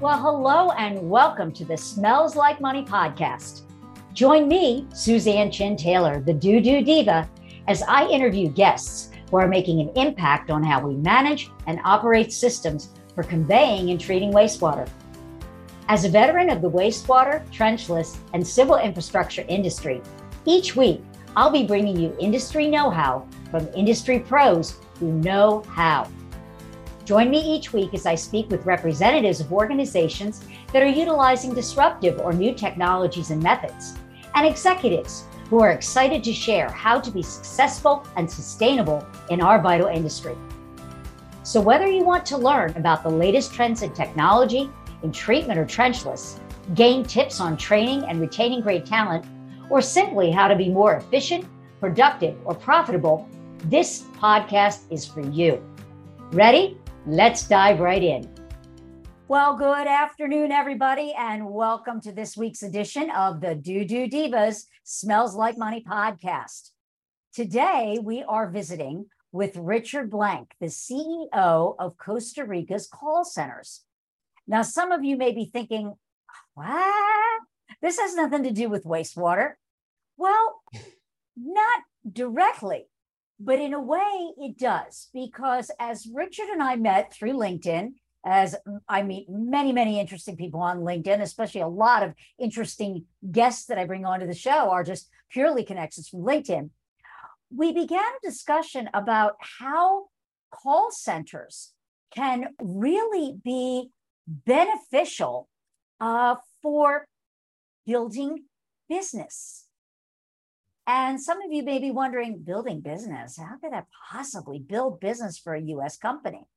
Well, hello and welcome to the Smells Like Money podcast. Join me, Suzan Chin Taylor, the Doo Doo Diva, as I interview guests who are making an impact on how we manage and operate systems for conveying and treating wastewater. As a veteran of the wastewater, trenchless, and civil infrastructure industry, each week I'll be bringing you industry know how from industry pros who know how. Join me each week as I speak with representatives of organizations that are utilizing disruptive or new technologies and methods, and executives who are excited to share how to be successful and sustainable in our vital industry. So, whether you want to learn about the latest trends in technology, in treatment or trenchless, gain tips on training and retaining great talent, or simply how to be more efficient, productive, or profitable, this podcast is for you. Ready? Let's dive right in. Well, good afternoon, everybody, and welcome to this week's edition of the Doo Doo Divas Smells Like Money podcast. Today, we are visiting with Richard Blank, the CEO of Costa Rica's call centers. Now, some of you may be thinking, what? This has nothing to do with wastewater. Well, not directly, but in a way it does, because as Richard and I met through LinkedIn, as I meet many, many interesting people on LinkedIn, especially a lot of interesting guests that I bring onto the show are just purely connections from LinkedIn. We began a discussion about how call centers can really be beneficial uh, for building business. And some of you may be wondering, building business, how could I possibly build business for a US company?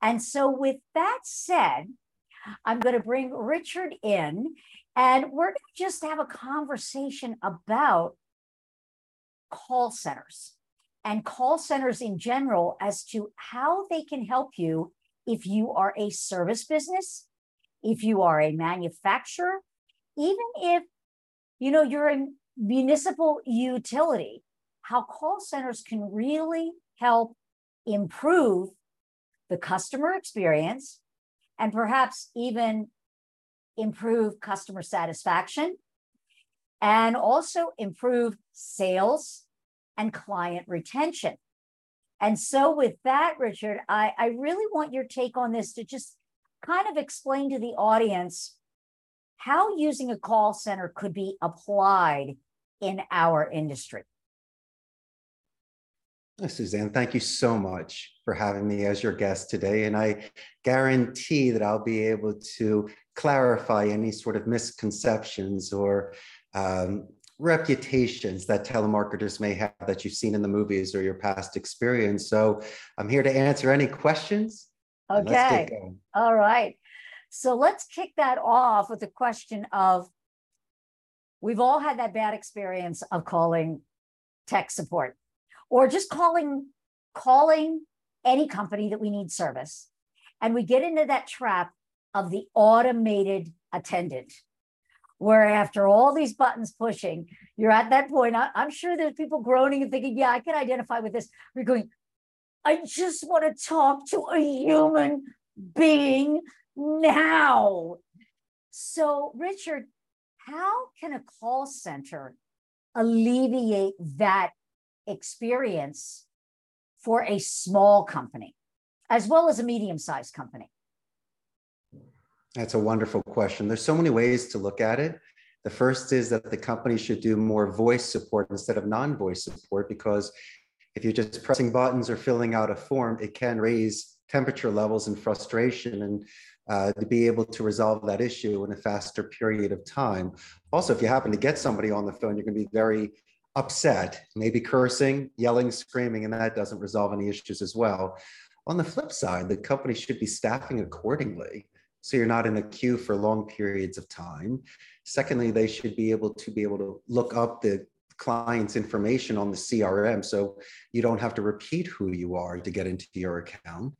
And so, with that said, I'm going to bring Richard in and we're going to just have a conversation about call centers and call centers in general as to how they can help you if you are a service business, if you are a manufacturer, even if you know you're a municipal utility, how call centers can really help improve the customer experience and perhaps even improve customer satisfaction and also improve sales and client retention. And so, with that, Richard, I, I really want your take on this to just kind of explain to the audience how using a call center could be applied in our industry. Suzan, thank you so much for having me as your guest today. And I guarantee that I'll be able to clarify any sort of misconceptions or um, reputations that telemarketers may have that you've seen in the movies or your past experience. So I'm here to answer any questions. Okay. All right. So let's kick that off with the question of we've all had that bad experience of calling tech support or just calling calling any company that we need service and we get into that trap of the automated attendant where after all these buttons pushing, you're at that point. I, am sure there's people groaning and thinking, yeah, I can identify with this. We're going, I just want to talk to a human being now. So, Richard, how can a call center alleviate that experience for a small company as well as a medium sized company? That's a wonderful question. There's so many ways to look at it. The first is that the company should do more voice support instead of non voice support because if you're just pressing buttons or filling out a form, it can raise temperature levels and frustration and uh, to be able to resolve that issue in a faster period of time. Also, if you happen to get somebody on the phone, you're going to be very upset, maybe cursing, yelling, screaming, and that doesn't resolve any issues as well. On the flip side, the company should be staffing accordingly so you're not in a queue for long periods of time. Secondly, they should be able to be able to look up the client's information on the CRM so you don't have to repeat who you are to get into your account.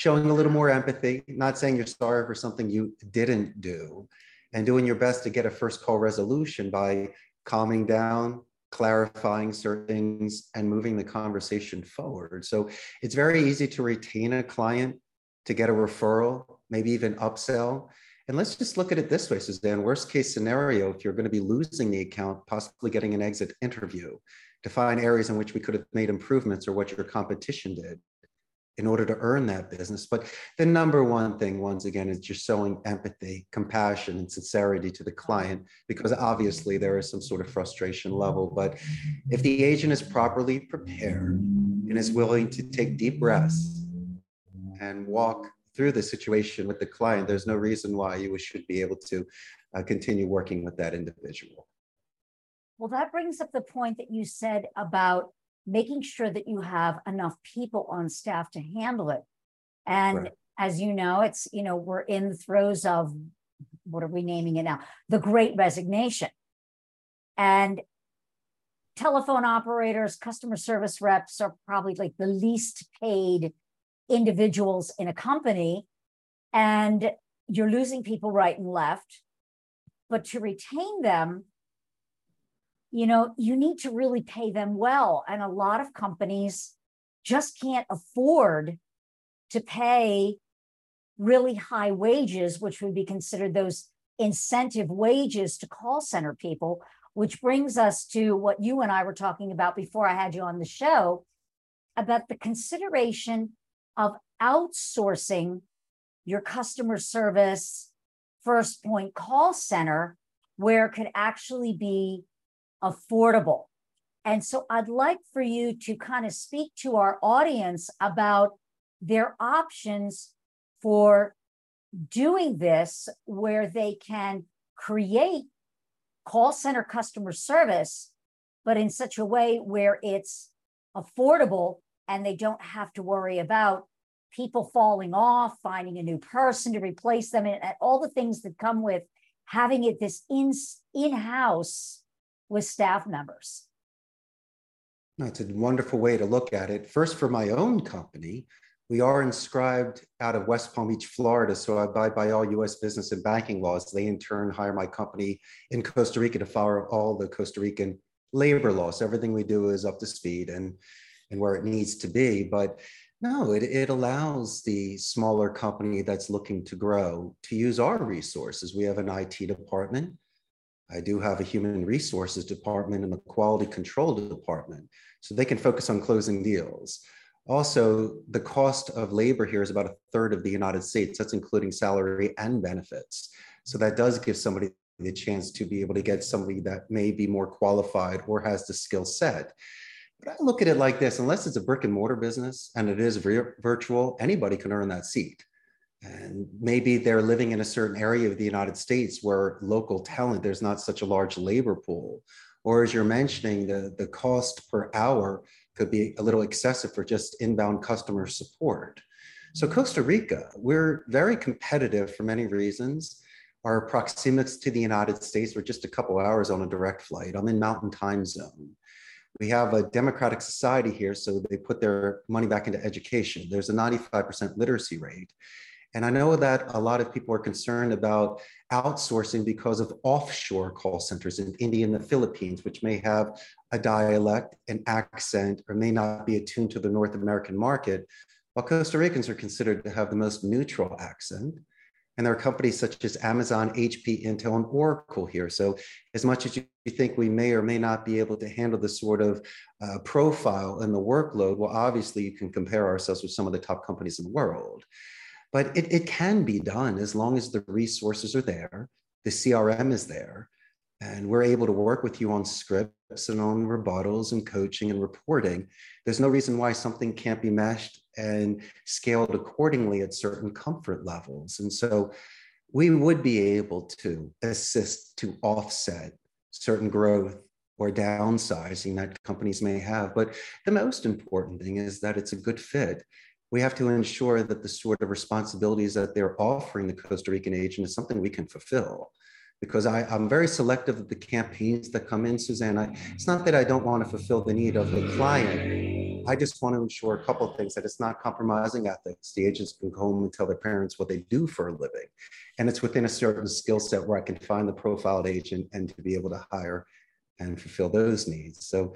Showing a little more empathy, not saying you're sorry for something you didn't do, and doing your best to get a first call resolution by calming down, clarifying certain things, and moving the conversation forward. So it's very easy to retain a client to get a referral, maybe even upsell. And let's just look at it this way, Suzan. Worst case scenario, if you're going to be losing the account, possibly getting an exit interview, to find areas in which we could have made improvements or what your competition did in order to earn that business. But the number one thing, once again, is just showing empathy, compassion, and sincerity to the client, because obviously there is some sort of frustration level. But if the agent is properly prepared and is willing to take deep breaths and walk through the situation with the client, there's no reason why you should be able to uh, continue working with that individual. Well, that brings up the point that you said about making sure that you have enough people on staff to handle it. And right. as you know, it's, you know, we're in the throes of what are we naming it now? The great resignation. And telephone operators, customer service reps are probably like the least paid individuals in a company. And you're losing people right and left. But to retain them, you know, you need to really pay them well. And a lot of companies just can't afford to pay really high wages, which would be considered those incentive wages to call center people, which brings us to what you and I were talking about before I had you on the show about the consideration of outsourcing your customer service first point call center where it could actually be affordable. And so I'd like for you to kind of speak to our audience about their options for doing this, where they can create call center customer service, but in such a way where it's affordable and they don't have to worry about people falling off, finding a new person to replace them, and, all the things that come with having it this in in-house with staff members. That's a wonderful way to look at it. First, for my own company, we are inscribed out of West Palm Beach, Florida. So I abide by all US business and banking laws. They in turn hire my company in Costa Rica to follow all the Costa Rican labor laws. Everything we do is up to speed and, and where it needs to be. But no, it, it allows the smaller company that's looking to grow to use our resources. We have an IT department I do have a human resources department and a quality control department, so they can focus on closing deals. Also, the cost of labor here is about a third of the United States. That's including salary and benefits. So that does give somebody the chance to be able to get somebody that may be more qualified or has the skill set. But I look at it like this unless it's a brick and mortar business and it is virtual, anybody can earn that seat. And maybe they're living in a certain area of the United States where local talent, there's not such a large labor pool. Or as you're mentioning, the, the cost per hour could be a little excessive for just inbound customer support. So Costa Rica, we're very competitive for many reasons. Our proximity to the United States, we're just a couple hours on a direct flight. I'm in mountain time zone. We have a democratic society here, so they put their money back into education. There's a 95% literacy rate. And I know that a lot of people are concerned about outsourcing because of offshore call centers in India and the Philippines, which may have a dialect, an accent, or may not be attuned to the North American market, while Costa Ricans are considered to have the most neutral accent. And there are companies such as Amazon, HP, Intel, and Oracle here. So, as much as you think we may or may not be able to handle the sort of uh, profile and the workload, well, obviously, you can compare ourselves with some of the top companies in the world. But it, it can be done as long as the resources are there, the CRM is there, and we're able to work with you on scripts and on rebuttals and coaching and reporting. There's no reason why something can't be meshed and scaled accordingly at certain comfort levels. And so we would be able to assist to offset certain growth or downsizing that companies may have. But the most important thing is that it's a good fit we have to ensure that the sort of responsibilities that they're offering the Costa Rican agent is something we can fulfill. Because I, am very selective of the campaigns that come in, Suzan. I, it's not that I don't want to fulfill the need of the client. I just want to ensure a couple things that it's not compromising ethics. The agents can go home and tell their parents what they do for a living. And it's within a certain skill set where I can find the profiled agent and to be able to hire and fulfill those needs. So,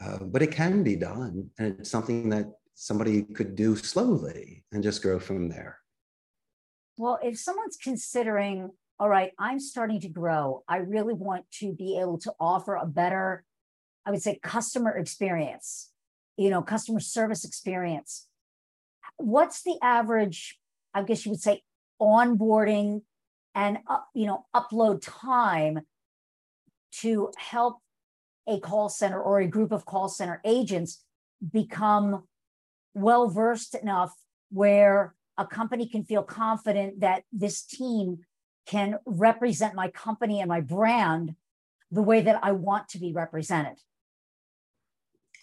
uh, but it can be done. And it's something that somebody could do slowly and just grow from there. Well, if someone's considering, all right, I'm starting to grow, I really want to be able to offer a better, I would say, customer experience, you know, customer service experience. What's the average, I guess you would say, onboarding and, uh, you know, upload time to help a call center or a group of call center agents become well versed enough where a company can feel confident that this team can represent my company and my brand the way that I want to be represented?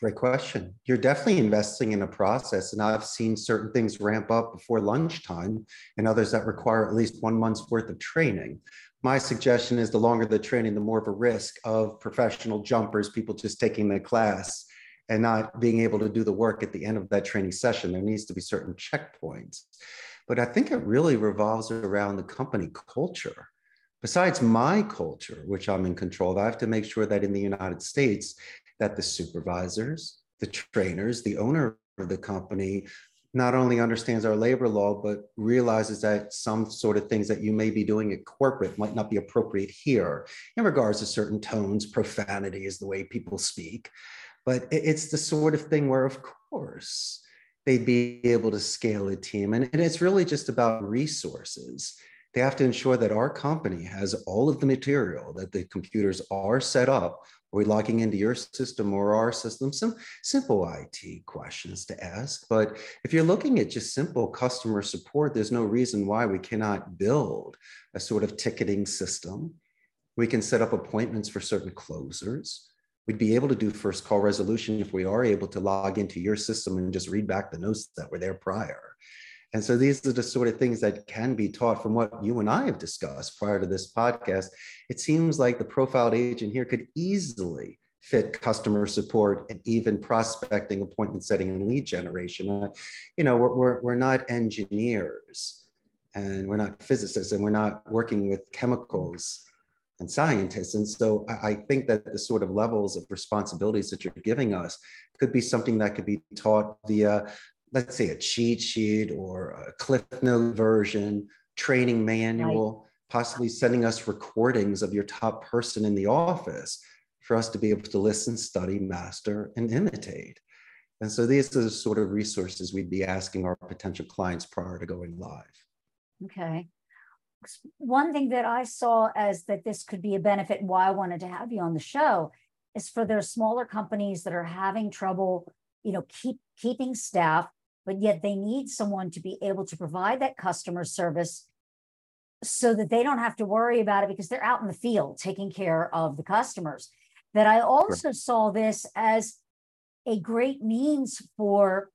Great question. You're definitely investing in a process, and I've seen certain things ramp up before lunchtime and others that require at least one month's worth of training. My suggestion is the longer the training, the more of a risk of professional jumpers, people just taking the class and not being able to do the work at the end of that training session. There needs to be certain checkpoints. But I think it really revolves around the company culture. Besides my culture, which I'm in control of, I have to make sure that in the United States, that the supervisors, the trainers, the owner of the company not only understands our labor law, but realizes that some sort of things that you may be doing at corporate might not be appropriate here in regards to certain tones, profanity is the way people speak. But it's the sort of thing where, of course, they'd be able to scale a team. And, and it's really just about resources. They have to ensure that our company has all of the material, that the computers are set up. Are we logging into your system or our system? Some simple IT questions to ask. But if you're looking at just simple customer support, there's no reason why we cannot build a sort of ticketing system. We can set up appointments for certain closers we'd be able to do first call resolution if we are able to log into your system and just read back the notes that were there prior. And so these are the sort of things that can be taught from what you and I have discussed prior to this podcast. It seems like the profiled agent here could easily fit customer support and even prospecting, appointment setting, and lead generation. Uh, you know, we're, we're, we're not engineers and we're not physicists and we're not working with chemicals and scientists. And so I think that the sort of levels of responsibilities that you're giving us could be something that could be taught via, let's say, a cheat sheet or a cliff note version, training manual, right. possibly sending us recordings of your top person in the office for us to be able to listen, study, master, and imitate. And so these are the sort of resources we'd be asking our potential clients prior to going live. Okay one thing that I saw as that this could be a benefit why I wanted to have you on the show is for their smaller companies that are having trouble, you know, keep keeping staff, but yet they need someone to be able to provide that customer service so that they don't have to worry about it because they're out in the field taking care of the customers. That I also sure. saw this as a great means for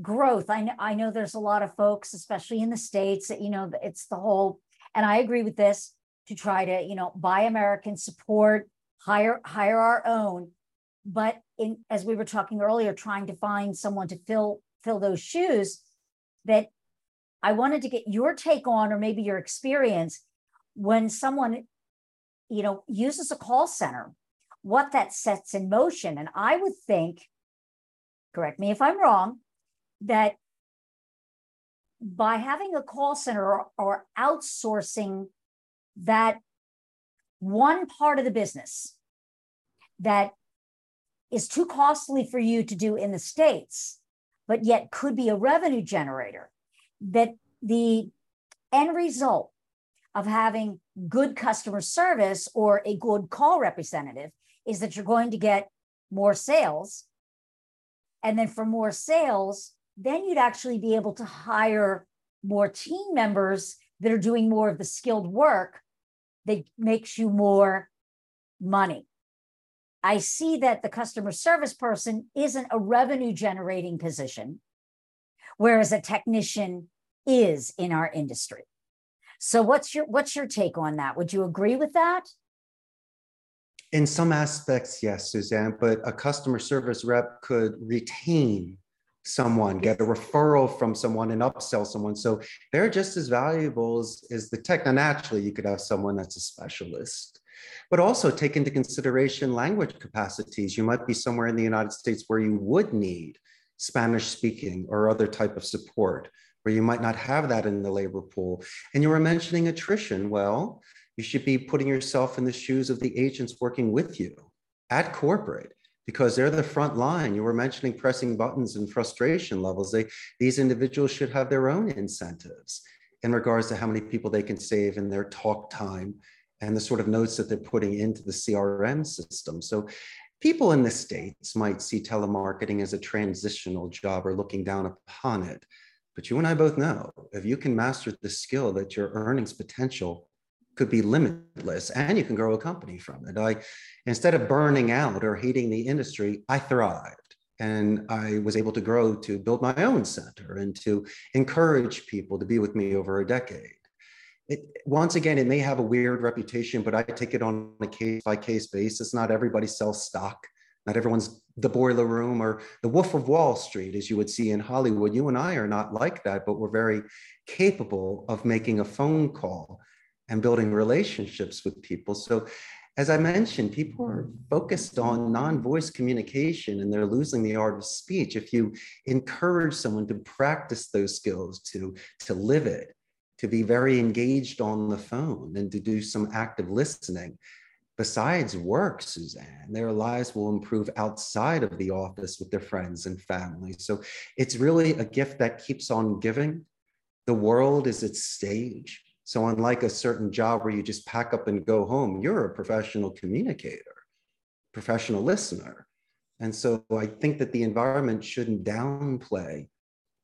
growth. I know, I know there's a lot of folks, especially in the States, that, you know, it's the whole and I agree with this to try to, you know, buy American support, hire hire our own. But in as we were talking earlier, trying to find someone to fill fill those shoes, that I wanted to get your take on, or maybe your experience when someone, you know, uses a call center, what that sets in motion. And I would think, correct me if I'm wrong, that by having a call center or, or outsourcing that one part of the business that is too costly for you to do in the States, but yet could be a revenue generator, that the end result of having good customer service or a good call representative is that you're going to get more sales. And then for more sales, then you'd actually be able to hire more team members that are doing more of the skilled work that makes you more money. I see that the customer service person isn't a revenue generating position, whereas a technician is in our industry. So what's your what's your take on that? Would you agree with that? In some aspects, yes, Suzan, but a customer service rep could retain someone, get a referral from someone, and upsell someone. So they're just as valuable as, as the tech. Now, naturally, you could have someone that's a specialist, but also take into consideration language capacities. You might be somewhere in the United States where you would need Spanish speaking or other type of support where you might not have that in the labor pool. And you were mentioning attrition. Well, you should be putting yourself in the shoes of the agents working with you at corporate because they're the front line. You were mentioning pressing buttons and frustration levels. They, these individuals should have their own incentives in regards to how many people they can save in their talk time and the sort of notes that they're putting into the CRM system. So people in the States might see telemarketing as a transitional job or looking down upon it. But you and I both know if you can master the skill that your earnings potential could be limitless and you can grow a company from it. I instead of burning out or hating the industry, I thrived and I was able to grow to build my own center and to encourage people to be with me over a decade. It, once again, it may have a weird reputation, but I take it on a case by case basis. Not everybody sells stock. Not everyone's the boiler room or the wolf of Wall Street, as you would see in Hollywood. You and I are not like that, but we're very capable of making a phone call and building relationships with people. So, as I mentioned, people are focused on non voice communication and they're losing the art of speech. If you encourage someone to practice those skills, to, to live it, to be very engaged on the phone, and to do some active listening, besides work, Suzan, their lives will improve outside of the office with their friends and family. So it's really a gift that keeps on giving. The world is its stage. So, unlike a certain job where you just pack up and go home, you're a professional communicator, professional listener. And so, I think that the environment shouldn't downplay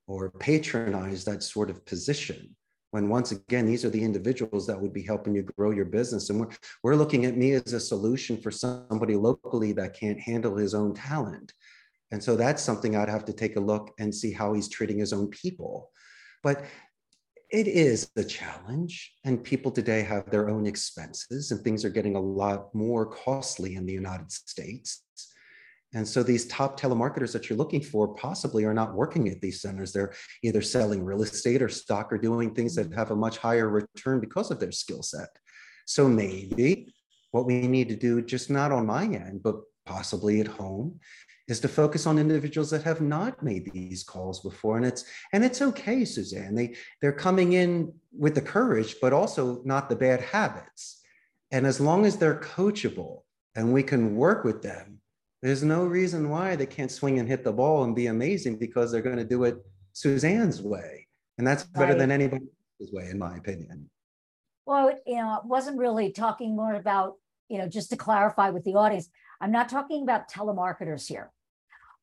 or patronize that sort of position. When once again, these are the individuals that would be helping you grow your business. And we're, we're looking at me as a solution for somebody locally that can't handle his own talent. And so that's something I'd have to take a look and see how he's treating his own people. But it is a challenge and people today have their own expenses and things are getting a lot more costly in the united states. And so these top telemarketers that you're looking for possibly are not working at these centers. They're either selling real estate or stock or doing things that have a much higher return because of their skill set. So maybe what we need to do just not on my end but possibly at home is to focus on individuals that have not made these calls before. And it's and it's okay suzan. They they're coming in with the courage but also not the bad habits. And as long as they're coachable and we can work with them there's no reason why they can't swing and hit the ball and be amazing because they're going to do it suzan's way. And that's better right. than anybody's way in my opinion. Well you know i wasn't really talking more about you know just to clarify with the audience i'm not talking about telemarketers here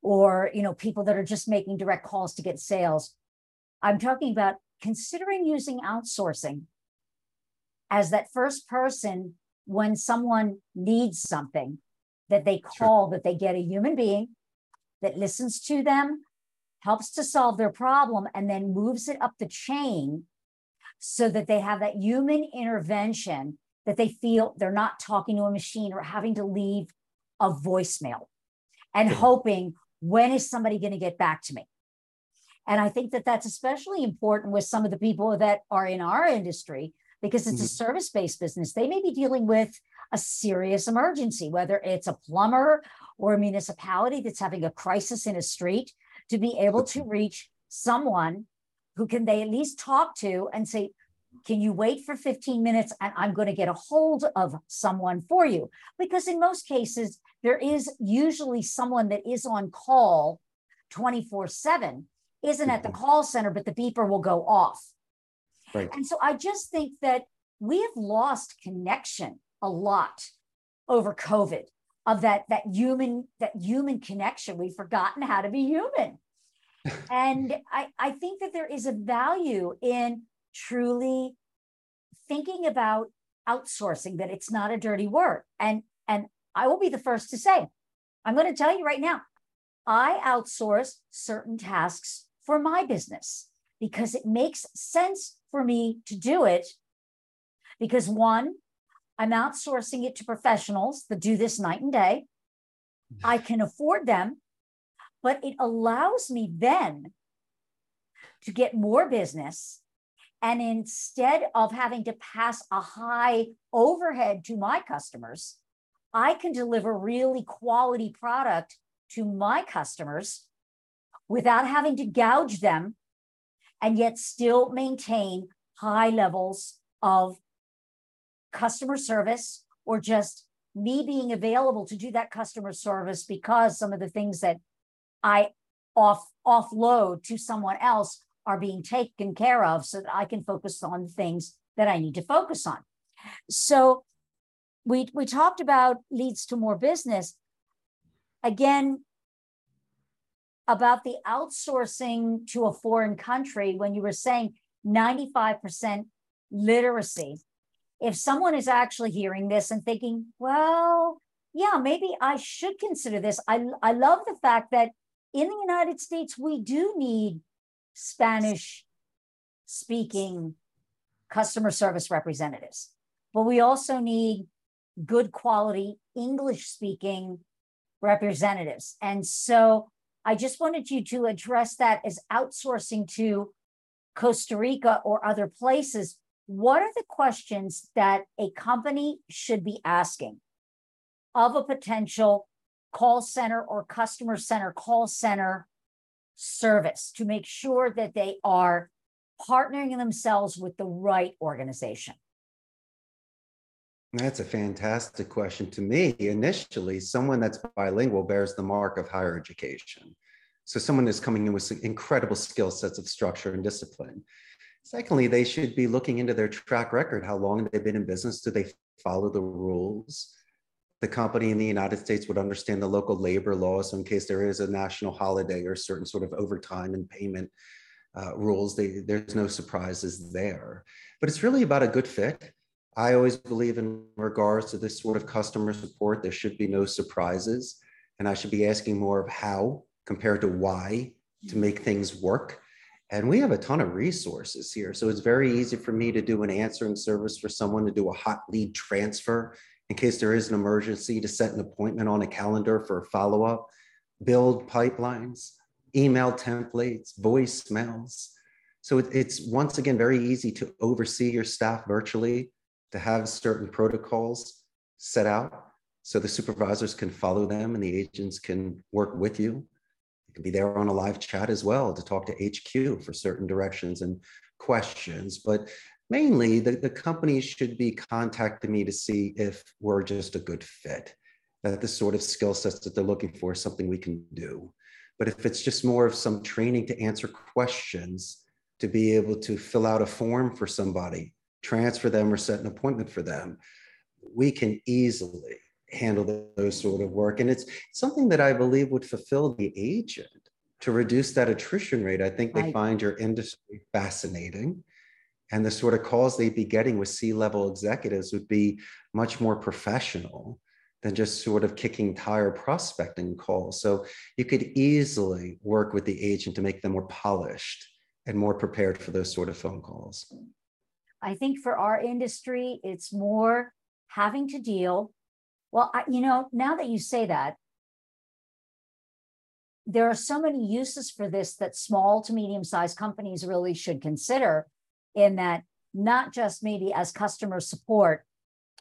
or you know people that are just making direct calls to get sales i'm talking about considering using outsourcing as that first person when someone needs something that they call sure. that they get a human being that listens to them helps to solve their problem and then moves it up the chain so that they have that human intervention that they feel they're not talking to a machine or having to leave a voicemail and hoping when is somebody going to get back to me? And I think that that's especially important with some of the people that are in our industry because it's mm-hmm. a service based business. They may be dealing with a serious emergency, whether it's a plumber or a municipality that's having a crisis in a street, to be able to reach someone who can they at least talk to and say, can you wait for 15 minutes and I'm going to get a hold of someone for you? Because in most cases, there is usually someone that is on call 24 7, isn't at the mm-hmm. call center, but the beeper will go off. Right. And so I just think that we have lost connection a lot over COVID of that that human that human connection. We've forgotten how to be human. and I, I think that there is a value in truly thinking about outsourcing that it's not a dirty word and and i will be the first to say i'm going to tell you right now i outsource certain tasks for my business because it makes sense for me to do it because one i'm outsourcing it to professionals that do this night and day. I can afford them but it allows me then to get more business. And instead of having to pass a high overhead to my customers, I can deliver really quality product to my customers without having to gouge them and yet still maintain high levels of customer service or just me being available to do that customer service because some of the things that I off offload to someone else are being taken care of so that I can focus on the things that I need to focus on. So we we talked about leads to more business. Again, about the outsourcing to a foreign country when you were saying 95% literacy. If someone is actually hearing this and thinking, well, yeah, maybe I should consider this. I, I love the fact that in the United States, we do need Spanish speaking customer service representatives, but we also need good quality English speaking representatives. And so I just wanted you to address that as outsourcing to Costa Rica or other places. What are the questions that a company should be asking of a potential call center or customer center call center service to make sure that they are partnering themselves with the right organization? That's a fantastic question to me. Initially, someone that's bilingual bears the mark of higher education. So, someone is coming in with incredible skill sets of structure and discipline. Secondly, they should be looking into their track record. How long they've been in business? Do they follow the rules? The company in the United States would understand the local labor laws so in case there is a national holiday or certain sort of overtime and payment uh, rules. They, there's no surprises there. But it's really about a good fit I always believe in regards to this sort of customer support, there should be no surprises. And I should be asking more of how compared to why to make things work. And we have a ton of resources here. So it's very easy for me to do an answering service for someone to do a hot lead transfer in case there is an emergency, to set an appointment on a calendar for a follow up, build pipelines, email templates, voicemails. So it's once again very easy to oversee your staff virtually to have certain protocols set out so the supervisors can follow them and the agents can work with you. You can be there on a live chat as well to talk to HQ for certain directions and questions. But mainly, the, the companies should be contacting me to see if we're just a good fit, that the sort of skill sets that they're looking for is something we can do. But if it's just more of some training to answer questions, to be able to fill out a form for somebody transfer them or set an appointment for them, we can easily handle those sort of work. And it's something that I believe would fulfill the agent to reduce that attrition rate. I think they right. find your industry fascinating. And the sort of calls they'd be getting with C level executives would be much more professional than just sort of kicking tire prospecting calls. So you could easily work with the agent to make them more polished and more prepared for those sort of phone calls. I think for our industry, it's more having to deal. Well, I, you know, now that you say that, there are so many uses for this that small to medium sized companies really should consider in that not just maybe as customer support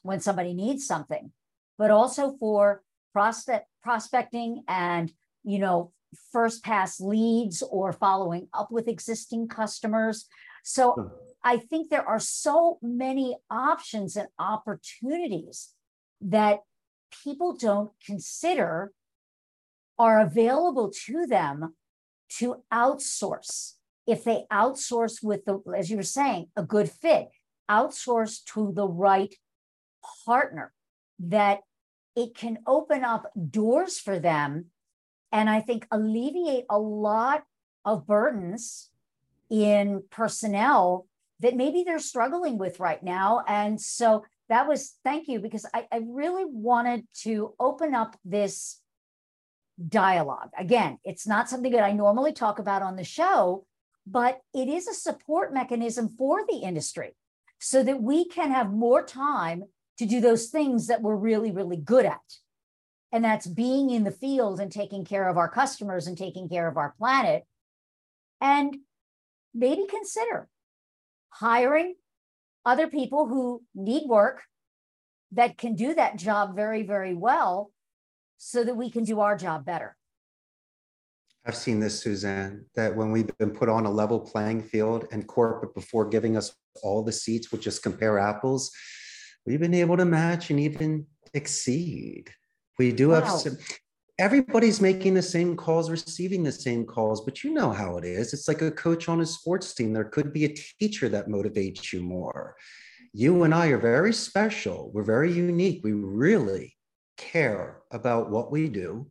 when somebody needs something, but also for prospect, prospecting and, you know, first pass leads or following up with existing customers. So hmm. I think there are so many options and opportunities that people don't consider are available to them to outsource. If they outsource with the, as you were saying, a good fit, outsource to the right partner, that it can open up doors for them. And I think alleviate a lot of burdens in personnel that maybe they're struggling with right now. And so that was thank you because I, I really wanted to open up this dialogue. Again, it's not something that I normally talk about on the show, but it is a support mechanism for the industry so that we can have more time to do those things that we're really, really good at. And that's being in the field and taking care of our customers and taking care of our planet. And maybe consider hiring other people who need work that can do that job very, very well so that we can do our job better. I've seen this, Suzan, that when we've been put on a level playing field and corporate before giving us all the seats would just compare apples, we've been able to match and even exceed. We do wow. have some, everybody's making the same calls, receiving the same calls, but you know how it is. It's like a coach on a sports team. There could be a teacher that motivates you more. You and I are very special. We're very unique. We really care about what we do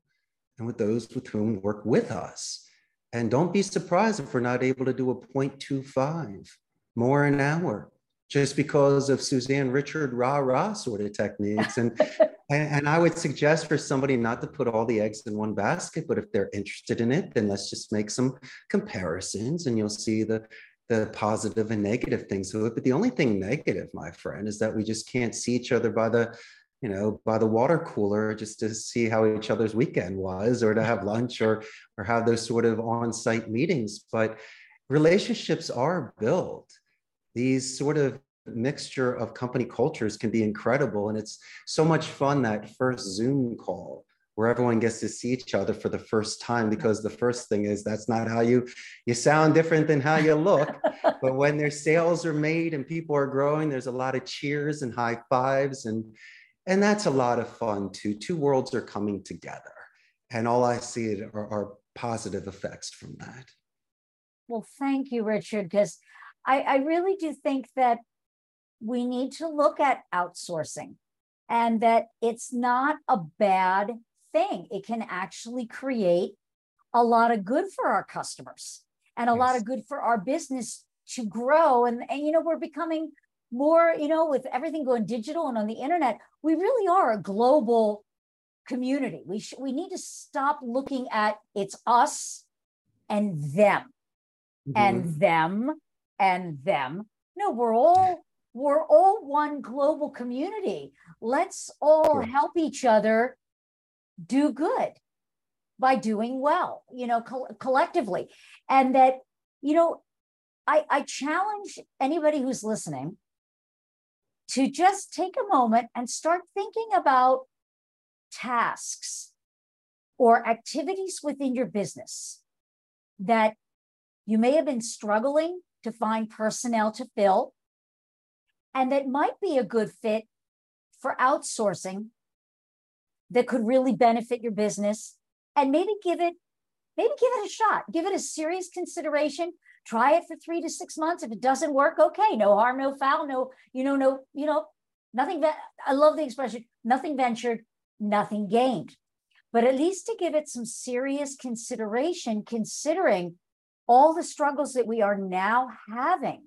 and with those with whom work with us. And don't be surprised if we're not able to do a 0.25 more an hour just because of Suzan Richard rah rah sort of techniques. And, and I would suggest for somebody not to put all the eggs in one basket, but if they're interested in it, then let's just make some comparisons and you'll see the the positive and negative things. So, but the only thing negative, my friend, is that we just can't see each other by the you know, by the water cooler just to see how each other's weekend was or to have lunch or or have those sort of on-site meetings. But relationships are built. These sort of mixture of company cultures can be incredible. And it's so much fun that first Zoom call where everyone gets to see each other for the first time because the first thing is that's not how you you sound different than how you look but when their sales are made and people are growing there's a lot of cheers and high fives and and that's a lot of fun too. Two worlds are coming together, and all I see are, are positive effects from that. Well, thank you, Richard, because I, I really do think that we need to look at outsourcing and that it's not a bad thing. It can actually create a lot of good for our customers and a yes. lot of good for our business to grow. And, and, you know, we're becoming more, you know, with everything going digital and on the internet, we really are a global community. We sh- we need to stop looking at it's us and them mm-hmm. and them and them. No, we're all we're all one global community. Let's all help each other do good by doing well, you know, co- collectively. And that, you know, I, I challenge anybody who's listening to just take a moment and start thinking about tasks or activities within your business that you may have been struggling to find personnel to fill and that might be a good fit for outsourcing that could really benefit your business and maybe give it maybe give it a shot give it a serious consideration try it for three to six months. If it doesn't work, okay, no harm, no foul, no, you know, no, you know, nothing. I love the expression, nothing ventured, nothing gained. But at least to give it some serious consideration, considering all the struggles that we are now having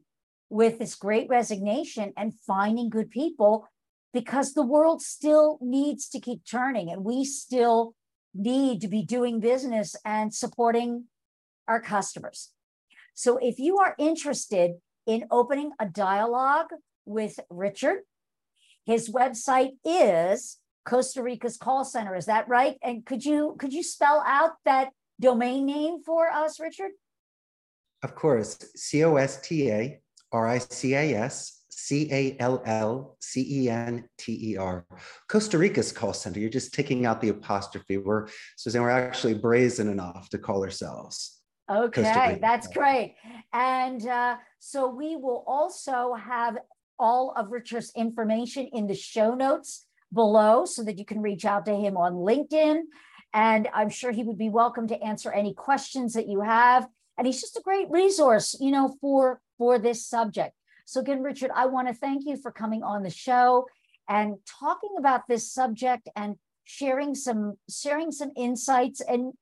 with this great resignation and finding good people, because the world still needs to keep turning and we still need to be doing business and supporting our customers. So if you are interested in opening a dialogue with Richard, his website is Costa Rica's call center. Is that right? And could you could you spell out that domain name for us, Richard? Of course, C O S T A R I C A S C A L L C E N T E R. Costa Rica's call center. You're just taking out the apostrophe. We're Suzan, we're actually brazen enough to call ourselves. Okay, that's great. And uh, so we will also have all of Richard's information in the show notes below so that you can reach out to him on LinkedIn. And I'm sure he would be welcome to answer any questions that you have. And he's just a great resource, you know, for for this subject. So again, Richard, I want to thank you for coming on the show and talking about this subject and sharing some sharing some insights and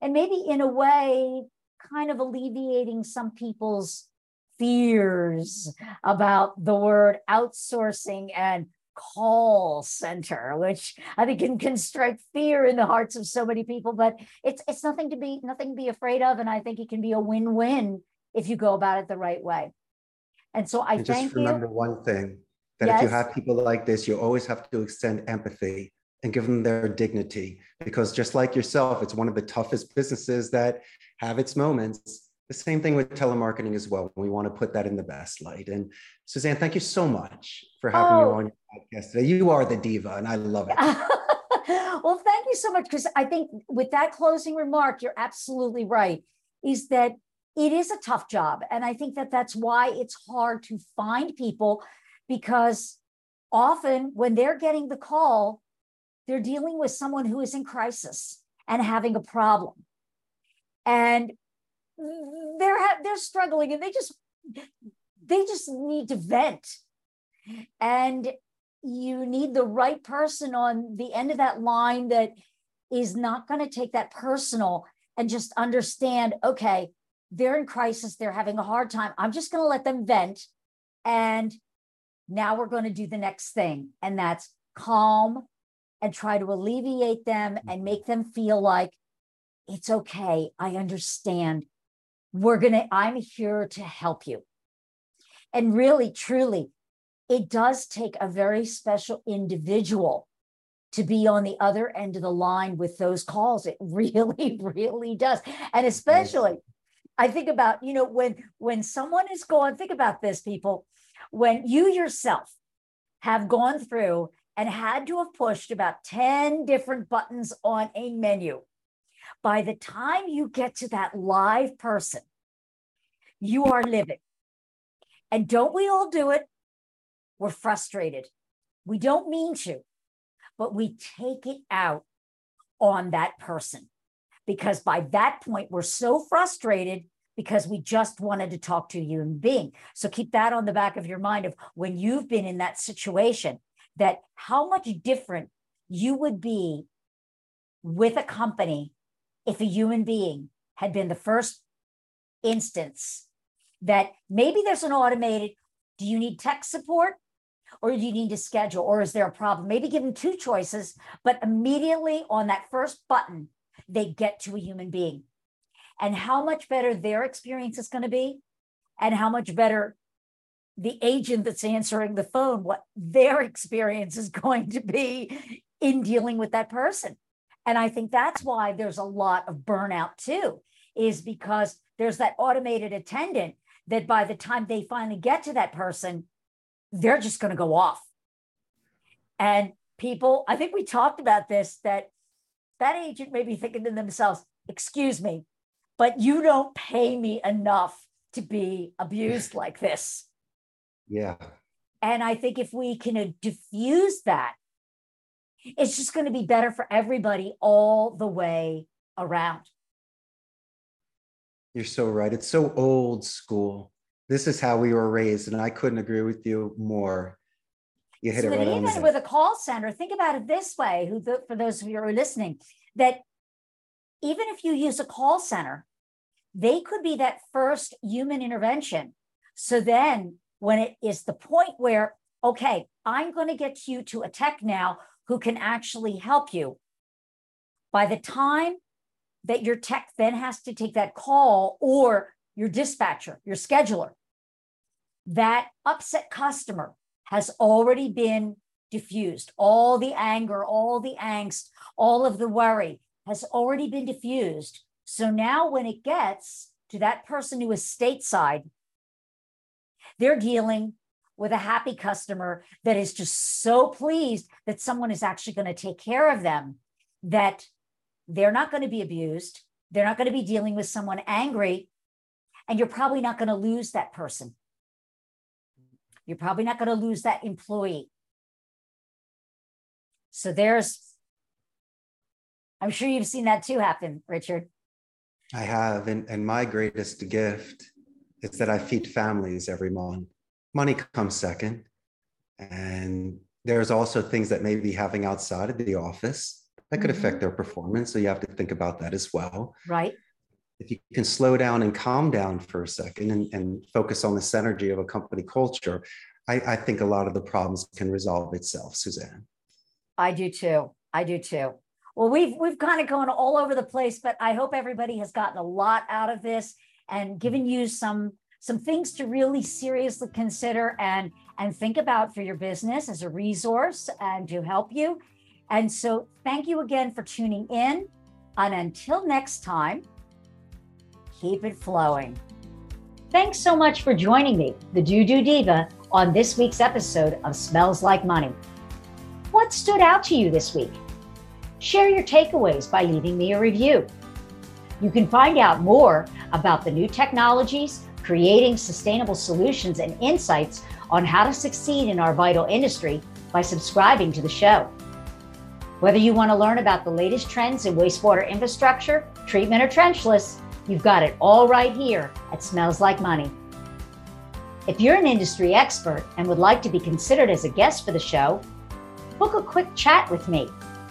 and maybe in a way kind of alleviating some people's fears about the word outsourcing and call center, which I think can, can strike fear in the hearts of so many people. But it's it's nothing to be nothing to be afraid of, and I think it can be a win win if you go about it the right way. And so I and thank just remember you. one thing that yes. if you have people like this, you always have to extend empathy and give them their dignity because just like yourself, it's one of the toughest businesses that have its moments. The same thing with telemarketing as well. We want to put that in the best light. And Suzan, thank you so much for having oh. me on podcast. You are the diva, and I love it. well, thank you so much. Because I think with that closing remark, you're absolutely right. Is that it is a tough job. And I think that that's why it's hard to find people because often when they're getting the call, they're dealing with someone who is in crisis and having a problem. And they're they're struggling and they just they just need to vent. And you need the right person on the end of that line that is not going to take that personal and just understand okay they're in crisis they're having a hard time i'm just going to let them vent and now we're going to do the next thing and that's calm and try to alleviate them and mm-hmm. make them feel like it's okay i understand. We're going to i'm here to help you. And really truly it does take a very special individual to be on the other end of the line with those calls. It really, really does. And especially, I think about, you know, when when someone is going, think about this, people, when you yourself have gone through and had to have pushed about 10 different buttons on a menu. By the time you get to that live person, you are living. And don't we all do it? We're frustrated. We don't mean to, but we take it out on that person because by that point, we're so frustrated because we just wanted to talk to a human being. So keep that on the back of your mind of when you've been in that situation, that how much different you would be with a company if a human being had been the first instance that maybe there's an automated do you need tech support or do you need to schedule or is there a problem? Maybe give them two choices but immediately on that first button they get to a human being. And how much better their experience is going to be and how much better the agent that's answering the phone what their experience is going to be in dealing with that person. And i think that's why there's a lot of burnout too is because there's that automated attendant that by the time they finally get to that person they're just going to go off. And people, I think we talked about this that that agent may be thinking to themselves, excuse me, but you don't pay me enough to be abused like this. Yeah. And I think if we can uh, diffuse that, it's just going to be better for everybody all the way around. You're so right. It's so old school this is how we were raised, and I couldn't agree with you more. You hit so it right even with a call center, think about it this way: who, for those of you who are listening, that even if you use a call center, they could be that first human intervention. So then, when it is the point where, okay, I'm going to get you to a tech now who can actually help you. By the time that your tech then has to take that call or your dispatcher, your scheduler, that upset customer has already been diffused. All the anger, all the angst, all of the worry has already been diffused. So now, when it gets to that person who is stateside, they're dealing with a happy customer that is just so pleased that someone is actually going to take care of them, that they're not going to be abused. They're not going to be dealing with someone angry. And you're probably not going to lose that person. You're probably not going to lose that employee. So there's, I'm sure you've seen that too happen, Richard. I have. And, and my greatest gift is that I feed families every month. Money comes second. And there's also things that may be having outside of the office that could mm-hmm. affect their performance. So you have to think about that as well. Right. If you can slow down and calm down for a second and, and focus on the synergy of a company culture, I, I think a lot of the problems can resolve itself, Suzan. I do too. I do too. Well, we've we've kind of gone all over the place, but I hope everybody has gotten a lot out of this and given you some some things to really seriously consider and and think about for your business as a resource and to help you. And so thank you again for tuning in. And until next time, keep it flowing. Thanks so much for joining me, the DooDoo Diva, on this week's episode of Smells Like Money. What stood out to you this week? share your takeaways by leaving me a review. You can find out more about the new technologies, creating sustainable solutions, and insights on how to succeed in our vital industry by subscribing to the show. Whether you want to learn about the latest trends in wastewater infrastructure, treatment, or trenchless, you've got it all right here at Smells Like Money. If you're an industry expert and would like to be considered as a guest for the show, book a quick chat with me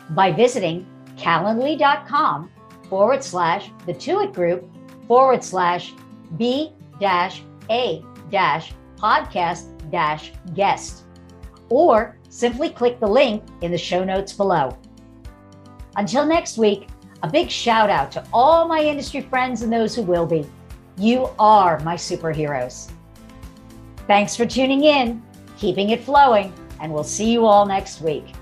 by visiting calendly.com forward slash the Tuit Group forward slash B dash A dash podcast dash guest, or simply click the link in the show notes below. Until next week, a big shout out to all my industry friends and those who will be. You are my superheroes. Thanks for tuning in, keeping it flowing, and we'll see you all next week.